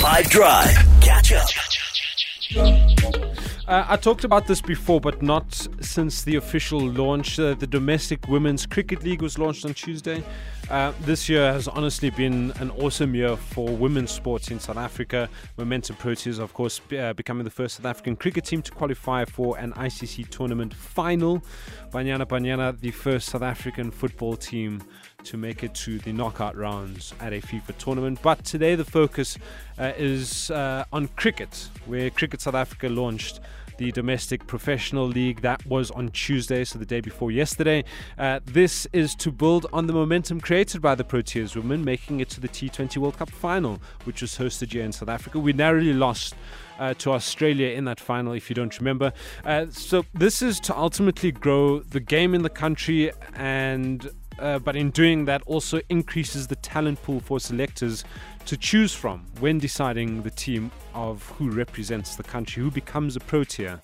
5 Drive. Catch up. Uh, I talked about this before, but not since the official launch. Uh, the Domestic Women's Cricket League was launched on Tuesday. Uh, this year has honestly been an awesome year for women's sports in South Africa. Momentum Proteas, of course, uh, becoming the first South African cricket team to qualify for an ICC tournament final. Banyana Banyana, the first South African football team to make it to the knockout rounds at a FIFA tournament. But today the focus uh, is uh, on cricket, where Cricket South Africa launched the domestic professional league. That was on Tuesday, so the day before yesterday. Uh, this is to build on the momentum created by the Proteas women, making it to the T20 World Cup final, which was hosted here in South Africa. We narrowly lost. Uh, to Australia in that final, if you don't remember. Uh, so, this is to ultimately grow the game in the country and uh, but in doing that also increases the talent pool for selectors to choose from when deciding the team of who represents the country, who becomes a Protea.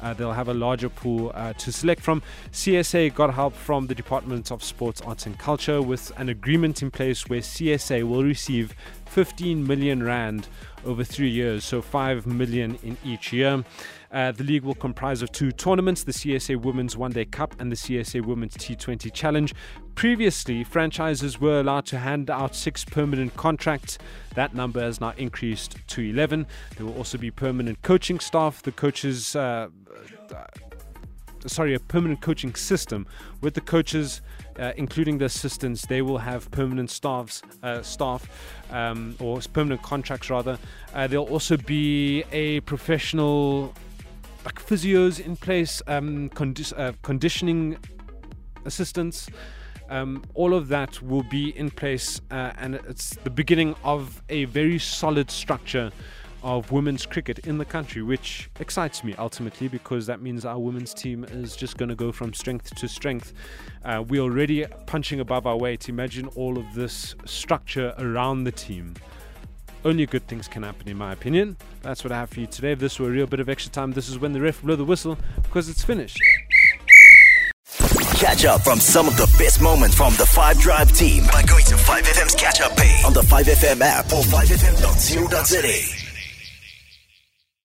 Uh, they'll have a larger pool uh, to select from. CSA got help from the Department of Sports, Arts and Culture with an agreement in place where CSA will receive 15 million rand over three years, so 5 million in each year. Uh, the league will comprise of two tournaments the CSA Women's One Day Cup and the CSA Women's T20 Challenge. Previously, franchises were allowed to hand out six permanent contracts. That number has now increased to 11. There will also be permanent coaching staff. The coaches. Uh, sorry, a permanent coaching system with the coaches, uh, including the assistants. They will have permanent staffs, uh, staff, um, or permanent contracts rather. Uh, there'll also be a professional like physios in place, um, condi- uh, conditioning assistants. Um, all of that will be in place, uh, and it's the beginning of a very solid structure of women's cricket in the country, which excites me ultimately because that means our women's team is just going to go from strength to strength. Uh, we're already punching above our weight. Imagine all of this structure around the team only good things can happen, in my opinion. That's what I have for you today. If this were a real bit of extra time, this is when the ref blew the whistle because it's finished. Catch up from some of the best moments from the 5 Drive team by going to 5FM's catch up page on the 5FM app or 5FM.co.za.